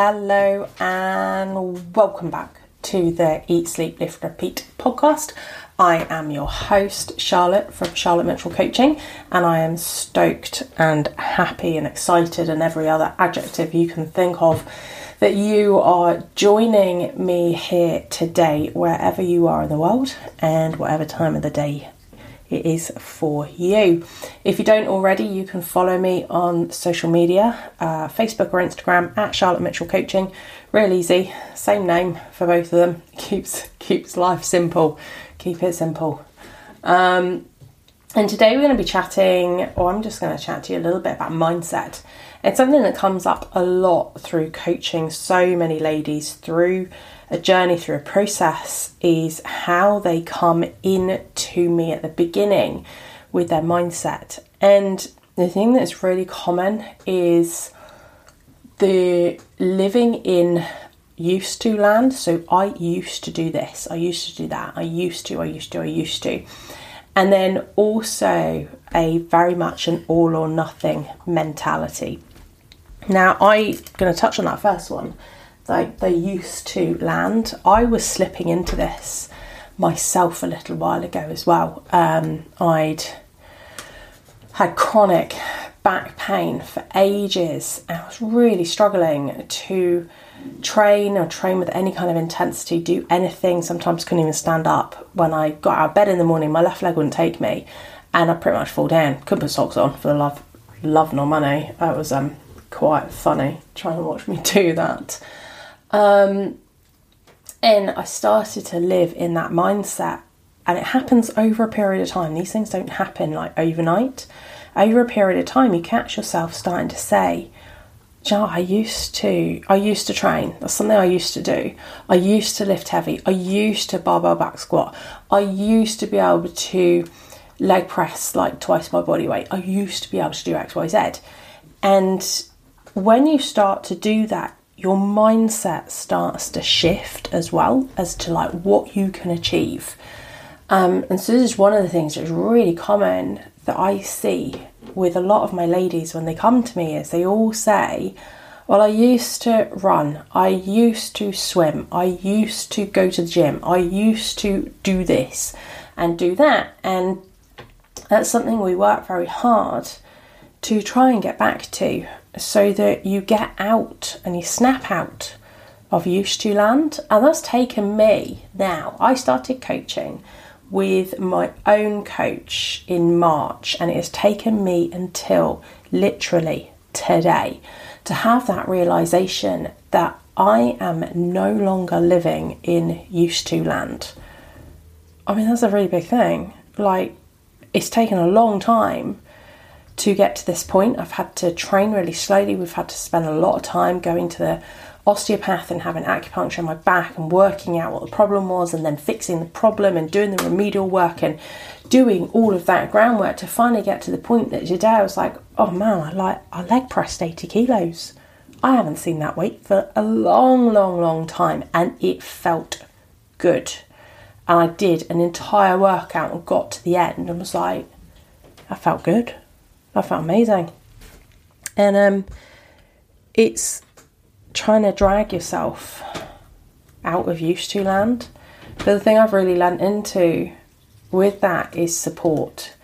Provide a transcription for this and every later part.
Hello and welcome back to the Eat, Sleep, Lift, Repeat podcast. I am your host, Charlotte from Charlotte Mitchell Coaching, and I am stoked and happy and excited and every other adjective you can think of that you are joining me here today, wherever you are in the world and whatever time of the day it is for you. If you don't already, you can follow me on social media uh, Facebook or Instagram at Charlotte Mitchell Coaching. Real easy, same name for both of them. Keeps keeps life simple. Keep it simple. Um, and today we're going to be chatting, or I'm just going to chat to you a little bit about mindset. It's something that comes up a lot through coaching so many ladies through a journey through a process is how they come in to me at the beginning with their mindset. And the thing that's really common is the living in used to land. So I used to do this, I used to do that, I used to, I used to, I used to. And then also a very much an all or nothing mentality. Now, I'm going to touch on that first one like they used to land. I was slipping into this myself a little while ago as well. Um, I'd had chronic back pain for ages I was really struggling to train or train with any kind of intensity, do anything. Sometimes couldn't even stand up. When I got out of bed in the morning, my left leg wouldn't take me and I'd pretty much fall down. Couldn't put socks on for the love, love nor money. That was um, quite funny trying to watch me do that. Um, and I started to live in that mindset. And it happens over a period of time. These things don't happen like overnight. Over a period of time, you catch yourself starting to say, I used to, I used to train. That's something I used to do. I used to lift heavy. I used to barbell back squat. I used to be able to leg press like twice my body weight. I used to be able to do X, Y, Z. And when you start to do that, your mindset starts to shift as well as to like what you can achieve. Um, and so this is one of the things that's really common that I see with a lot of my ladies when they come to me is they all say, well, I used to run, I used to swim, I used to go to the gym, I used to do this and do that. And that's something we work very hard to try and get back to so that you get out and you snap out of used to land. And that's taken me now. I started coaching with my own coach in March, and it has taken me until literally today to have that realization that I am no longer living in used to land. I mean, that's a really big thing. Like, it's taken a long time to get to this point. I've had to train really slowly. We've had to spend a lot of time going to the osteopath and having acupuncture in my back and working out what the problem was and then fixing the problem and doing the remedial work and doing all of that groundwork to finally get to the point that today I was like, oh man, I like I leg pressed 80 kilos. I haven't seen that weight for a long, long, long time and it felt good. And I did an entire workout and got to the end and was like, I felt good. I felt amazing. And um, it's trying to drag yourself out of used to land. But the thing I've really learnt into with that is support.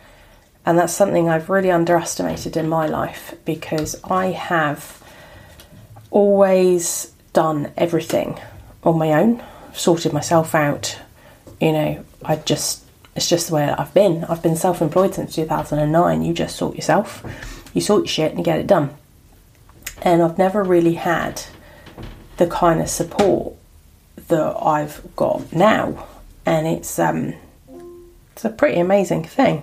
And that's something I've really underestimated in my life because I have always done everything on my own, sorted myself out. You know, I just it's just the way I've been. I've been self employed since 2009. You just sort yourself, you sort your shit and get it done. And I've never really had the kind of support that I've got now. And it's um it's a pretty amazing thing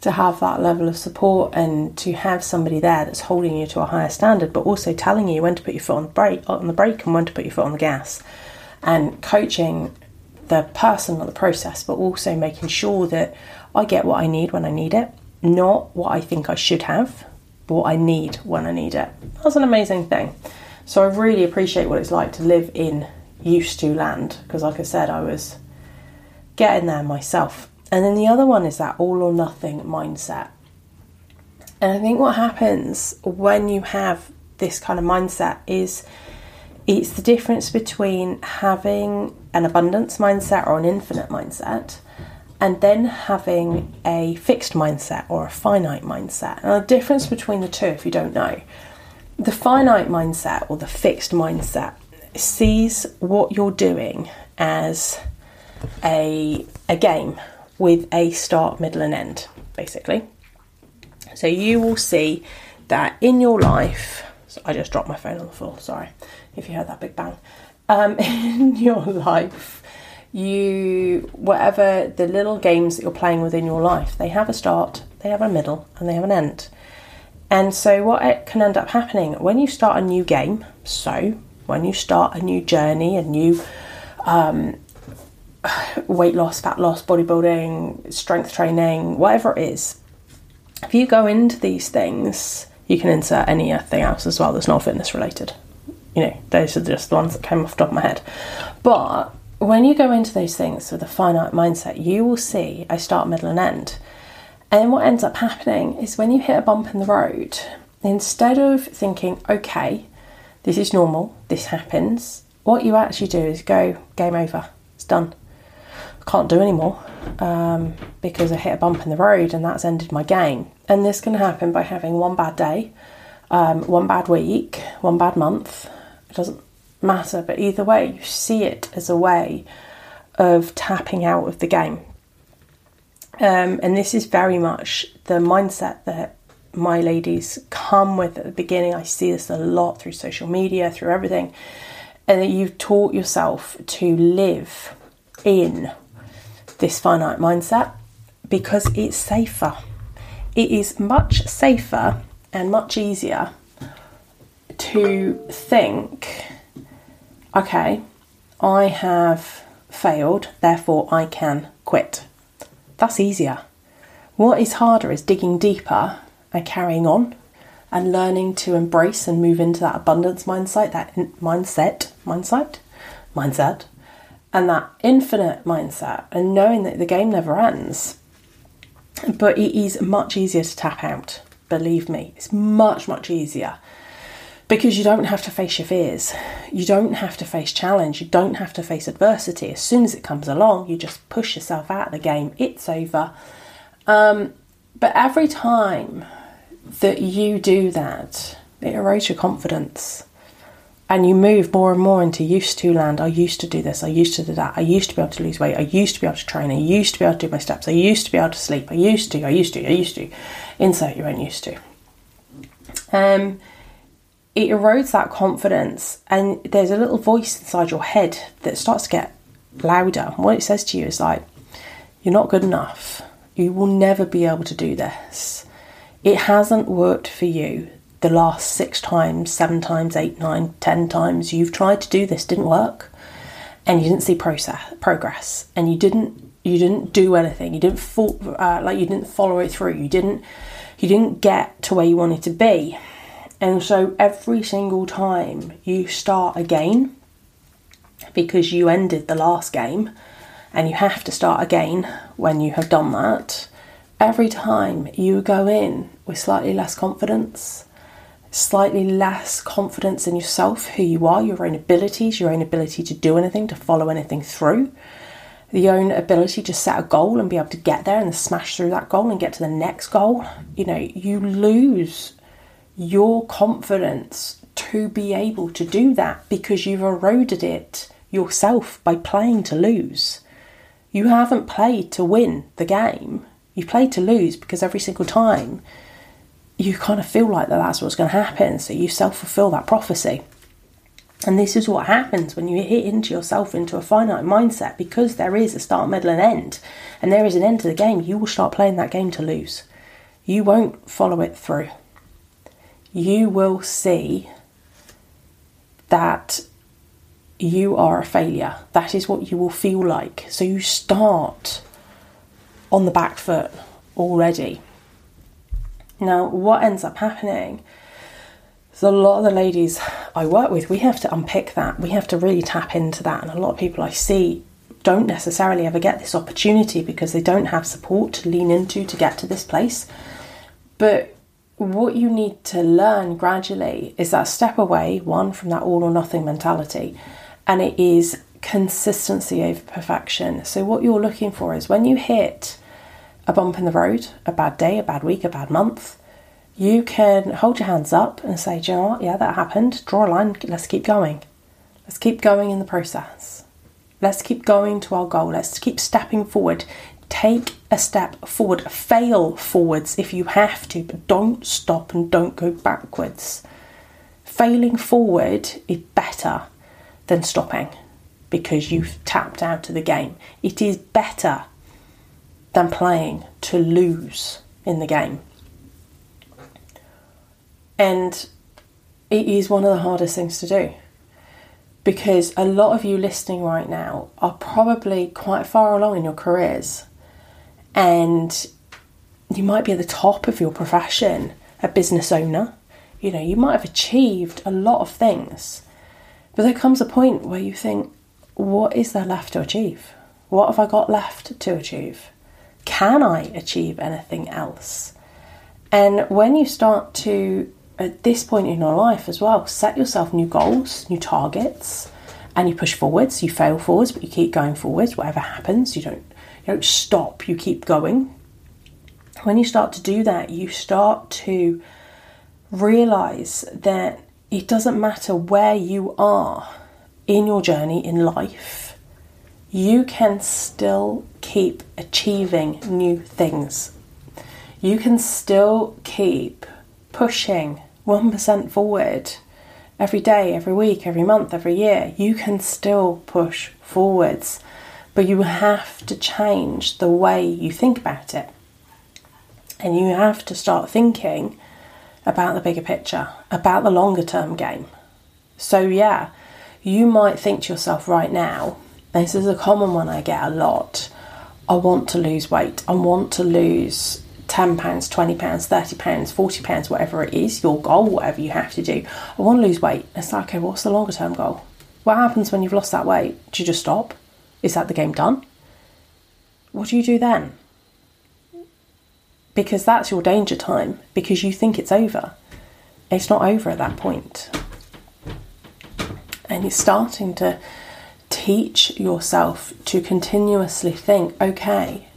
to have that level of support and to have somebody there that's holding you to a higher standard, but also telling you when to put your foot on the brake on the brake and when to put your foot on the gas. And coaching the person, not the process, but also making sure that I get what I need when I need it, not what I think I should have, but what I need when I need it. That's an amazing thing. So I really appreciate what it's like to live in used to land because, like I said, I was getting there myself. And then the other one is that all or nothing mindset. And I think what happens when you have this kind of mindset is it's the difference between having an abundance mindset or an infinite mindset and then having a fixed mindset or a finite mindset. And the difference between the two, if you don't know, the finite mindset or the fixed mindset sees what you're doing as a, a game with a start, middle, and end, basically. So you will see that in your life, so I just dropped my phone on the floor, sorry if you heard that big bang. Um, in your life, you, whatever the little games that you're playing within your life, they have a start, they have a middle, and they have an end. And so, what it can end up happening when you start a new game, so when you start a new journey, a new um, weight loss, fat loss, bodybuilding, strength training, whatever it is, if you go into these things, you can insert anything else as well that's not fitness related. You know, those are just the ones that came off the top of my head. But when you go into those things with a finite mindset, you will see a start, middle, and end. And what ends up happening is when you hit a bump in the road, instead of thinking, okay, this is normal, this happens, what you actually do is go, game over, it's done. I can't do anymore um, because I hit a bump in the road and that's ended my game. And this can happen by having one bad day, um, one bad week, one bad month. It doesn't matter, but either way, you see it as a way of tapping out of the game. Um, and this is very much the mindset that my ladies come with at the beginning. I see this a lot through social media, through everything, and that you've taught yourself to live in this finite mindset because it's safer. It is much safer and much easier to think, okay, I have failed, therefore I can quit. That's easier. What is harder is digging deeper and carrying on and learning to embrace and move into that abundance mindset, that mindset, mindset, mindset, and that infinite mindset, and knowing that the game never ends. But it is much easier to tap out, believe me. It's much, much easier because you don't have to face your fears. You don't have to face challenge. You don't have to face adversity. As soon as it comes along, you just push yourself out of the game. It's over. Um, but every time that you do that, it erodes your confidence. And you move more and more into used to land. I used to do this. I used to do that. I used to be able to lose weight. I used to be able to train. I used to be able to do my steps. I used to be able to sleep. I used to. I used to. I used to. Insert your own used to. Um, it erodes that confidence, and there's a little voice inside your head that starts to get louder. And what it says to you is like, "You're not good enough. You will never be able to do this. It hasn't worked for you the last six times, seven times, eight, nine, ten times you've tried to do this didn't work, and you didn't see process progress, and you didn't you didn't do anything. You didn't fo- uh, like you didn't follow it through. You didn't you didn't get to where you wanted to be." And so every single time you start again, because you ended the last game and you have to start again when you have done that, every time you go in with slightly less confidence, slightly less confidence in yourself, who you are, your own abilities, your own ability to do anything, to follow anything through, the own ability to set a goal and be able to get there and smash through that goal and get to the next goal, you know, you lose your confidence to be able to do that because you've eroded it yourself by playing to lose. You haven't played to win the game. You played to lose because every single time you kind of feel like that that's what's going to happen. So you self fulfill that prophecy. And this is what happens when you hit into yourself into a finite mindset because there is a start, middle, and end, and there is an end to the game. You will start playing that game to lose. You won't follow it through you will see that you are a failure. That is what you will feel like. So you start on the back foot already. Now, what ends up happening is a lot of the ladies I work with, we have to unpick that. We have to really tap into that. And a lot of people I see don't necessarily ever get this opportunity because they don't have support to lean into to get to this place. But what you need to learn gradually is that step away, one, from that all or nothing mentality, and it is consistency over perfection. So, what you're looking for is when you hit a bump in the road, a bad day, a bad week, a bad month, you can hold your hands up and say, Do you know what? Yeah, that happened. Draw a line. Let's keep going. Let's keep going in the process. Let's keep going to our goal. Let's keep stepping forward. Take a step forward. Fail forwards if you have to, but don't stop and don't go backwards. Failing forward is better than stopping because you've tapped out of the game. It is better than playing to lose in the game. And it is one of the hardest things to do because a lot of you listening right now are probably quite far along in your careers and you might be at the top of your profession, a business owner. You know, you might have achieved a lot of things, but there comes a point where you think, what is there left to achieve? What have I got left to achieve? Can I achieve anything else? And when you start to, at this point in your life as well, set yourself new goals, new targets, and you push forwards, you fail forwards, but you keep going forwards, whatever happens, you don't don't stop, you keep going. When you start to do that, you start to realize that it doesn't matter where you are in your journey in life, you can still keep achieving new things. You can still keep pushing 1% forward every day, every week, every month, every year. You can still push forwards, but you have to change the way you think about it. And you have to start thinking about the bigger picture, about the longer term game. So, yeah, you might think to yourself right now, this is a common one I get a lot. I want to lose weight. I want to lose £10, £20, £30, £40, whatever it is, your goal, whatever you have to do. I want to lose weight. It's like, okay, what's the longer term goal? What happens when you've lost that weight? Do you just stop? Is that the game done? What do you do then? Because that's your danger time, because you think it's over. It's not over at that point. and you're starting to teach yourself to continuously think okay,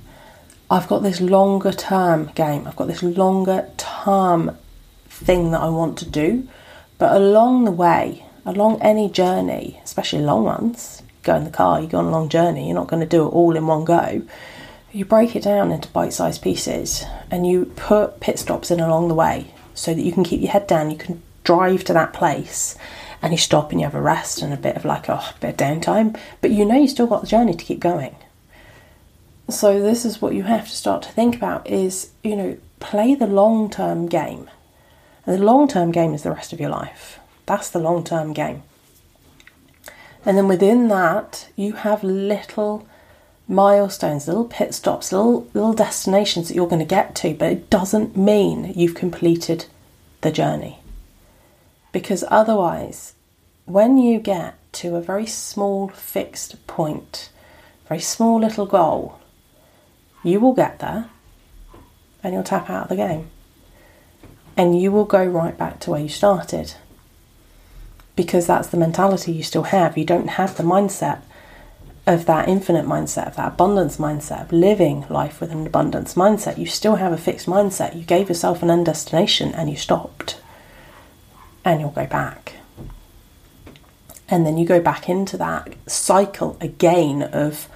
I've got this longer term game, I've got this longer term thing that I want to do, but along the way, along any journey, especially long ones, go in the car, you go on a long journey, you're not going to do it all in one go. You break it down into bite sized pieces and you put pit stops in along the way so that you can keep your head down, you can drive to that place and you stop and you have a rest and a bit of like a oh, bit of downtime, but you know you still got the journey to keep going. So this is what you have to start to think about is, you know, play the long-term game. And the long-term game is the rest of your life. That's the long-term game. And then within that, you have little milestones, little pit stops, little little destinations that you're going to get to, but it doesn't mean you've completed the journey. Because otherwise, when you get to a very small fixed point, very small little goal, you will get there and you'll tap out of the game. And you will go right back to where you started. Because that's the mentality you still have. You don't have the mindset of that infinite mindset, of that abundance mindset, of living life with an abundance mindset. You still have a fixed mindset. You gave yourself an end destination and you stopped and you'll go back. And then you go back into that cycle again of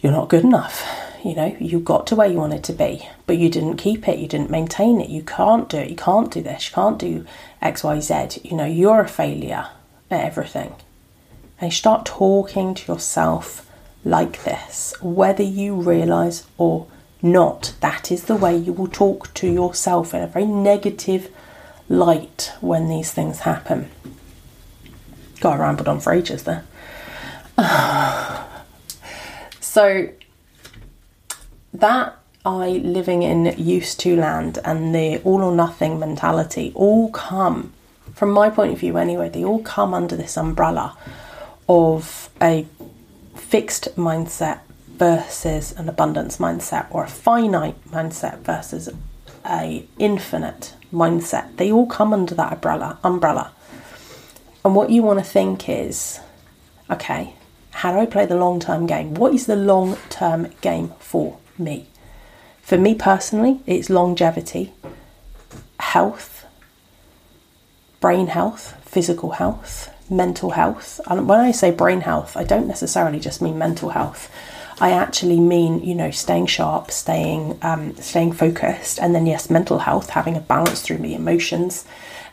you're not good enough. You know, you got to where you wanted to be, but you didn't keep it, you didn't maintain it, you can't do it, you can't do this, you can't do XYZ. You know, you're a failure at everything. And you start talking to yourself like this, whether you realize or not. That is the way you will talk to yourself in a very negative light when these things happen. God, I rambled on for ages there. so, that I living in used to land and the all or nothing mentality all come, from my point of view anyway, they all come under this umbrella of a fixed mindset versus an abundance mindset or a finite mindset versus a infinite mindset. They all come under that umbrella umbrella. And what you want to think is, okay, how do I play the long term game? What is the long term game for me? For me personally, it's longevity, health, brain health, physical health, mental health. And when I say brain health, I don't necessarily just mean mental health. I actually mean, you know, staying sharp, staying um, staying focused, and then yes, mental health, having a balance through the emotions,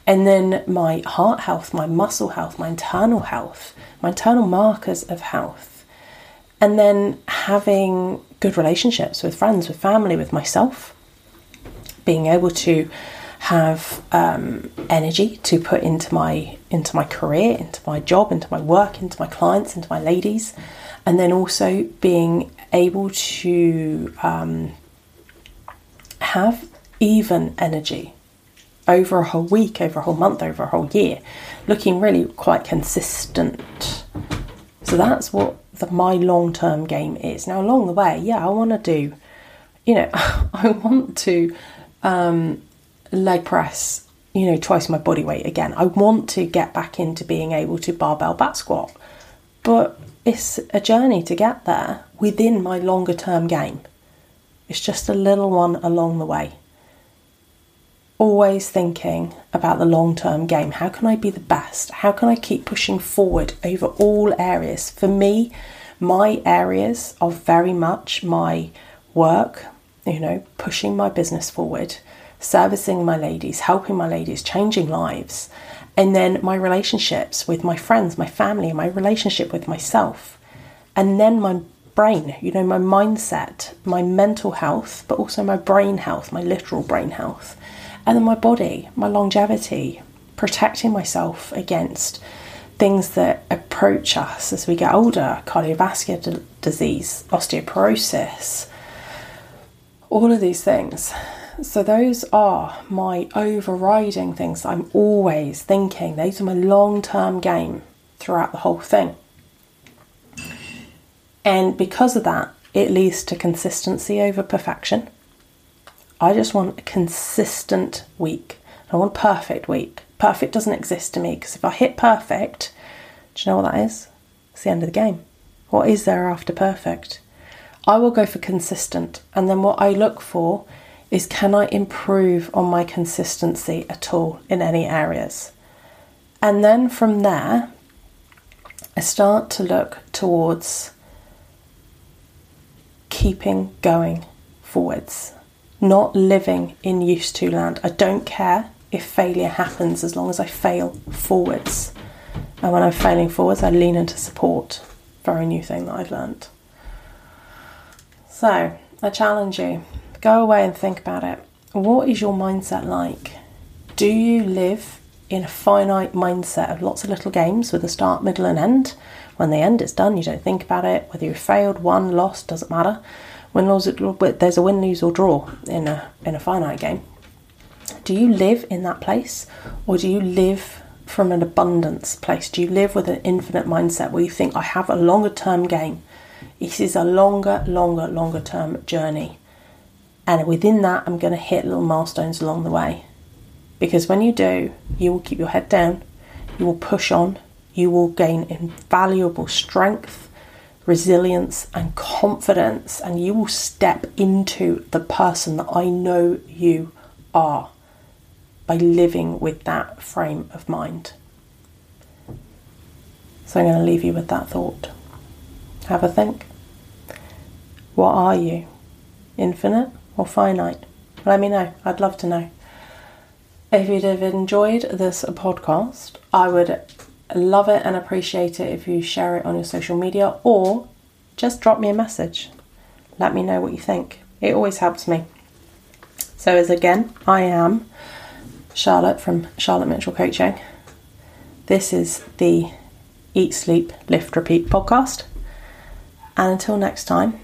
and then my heart health, my muscle health, my internal health, my internal markers of health, and then having good relationships with friends, with family, with myself, being able to have um, energy to put into my into my career, into my job, into my work, into my clients, into my ladies, and then also being able to um, have even energy over a whole week, over a whole month, over a whole year, looking really quite consistent. So that's what the, my long term game is. Now, along the way, yeah, I want to do, you know, I want to um, leg press, you know, twice my body weight again. I want to get back into being able to barbell back squat, but it's a journey to get there within my longer term game. It's just a little one along the way. Always thinking about the long term game. How can I be the best? How can I keep pushing forward over all areas? For me, my areas are very much my work, you know, pushing my business forward, servicing my ladies, helping my ladies, changing lives, and then my relationships with my friends, my family, my relationship with myself, and then my brain, you know, my mindset, my mental health, but also my brain health, my literal brain health, and then my body, my longevity, protecting myself against things that approach us as we get older cardiovascular d- disease, osteoporosis, all of these things. So, those are my overriding things I'm always thinking. Those are my long term game throughout the whole thing. And because of that, it leads to consistency over perfection. I just want a consistent week. I want a perfect week. Perfect doesn't exist to me because if I hit perfect, do you know what that is? It's the end of the game. What is there after perfect? I will go for consistent, and then what I look for is can I improve on my consistency at all in any areas? And then from there, I start to look towards keeping going forwards, not living in used to land. I don't care if failure happens as long as I fail forwards. And when I'm failing forwards, I lean into support. Very new thing that I've learnt. So I challenge you Go away and think about it. What is your mindset like? Do you live in a finite mindset of lots of little games with a start, middle, and end? When the end is done, you don't think about it. Whether you failed, won, lost, doesn't matter. When there's a win, lose, or draw in a in a finite game. Do you live in that place, or do you live from an abundance place? Do you live with an infinite mindset where you think I have a longer term game? This is a longer, longer, longer term journey. And within that, I'm going to hit little milestones along the way. Because when you do, you will keep your head down, you will push on, you will gain invaluable strength, resilience, and confidence, and you will step into the person that I know you are by living with that frame of mind. So I'm going to leave you with that thought. Have a think. What are you? Infinite? or finite? Let me know. I'd love to know. If you'd have enjoyed this podcast, I would love it and appreciate it if you share it on your social media or just drop me a message. Let me know what you think. It always helps me. So, as again, I am Charlotte from Charlotte Mitchell Coaching. This is the Eat, Sleep, Lift, Repeat podcast. And until next time,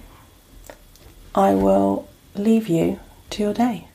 I will leave you to your day.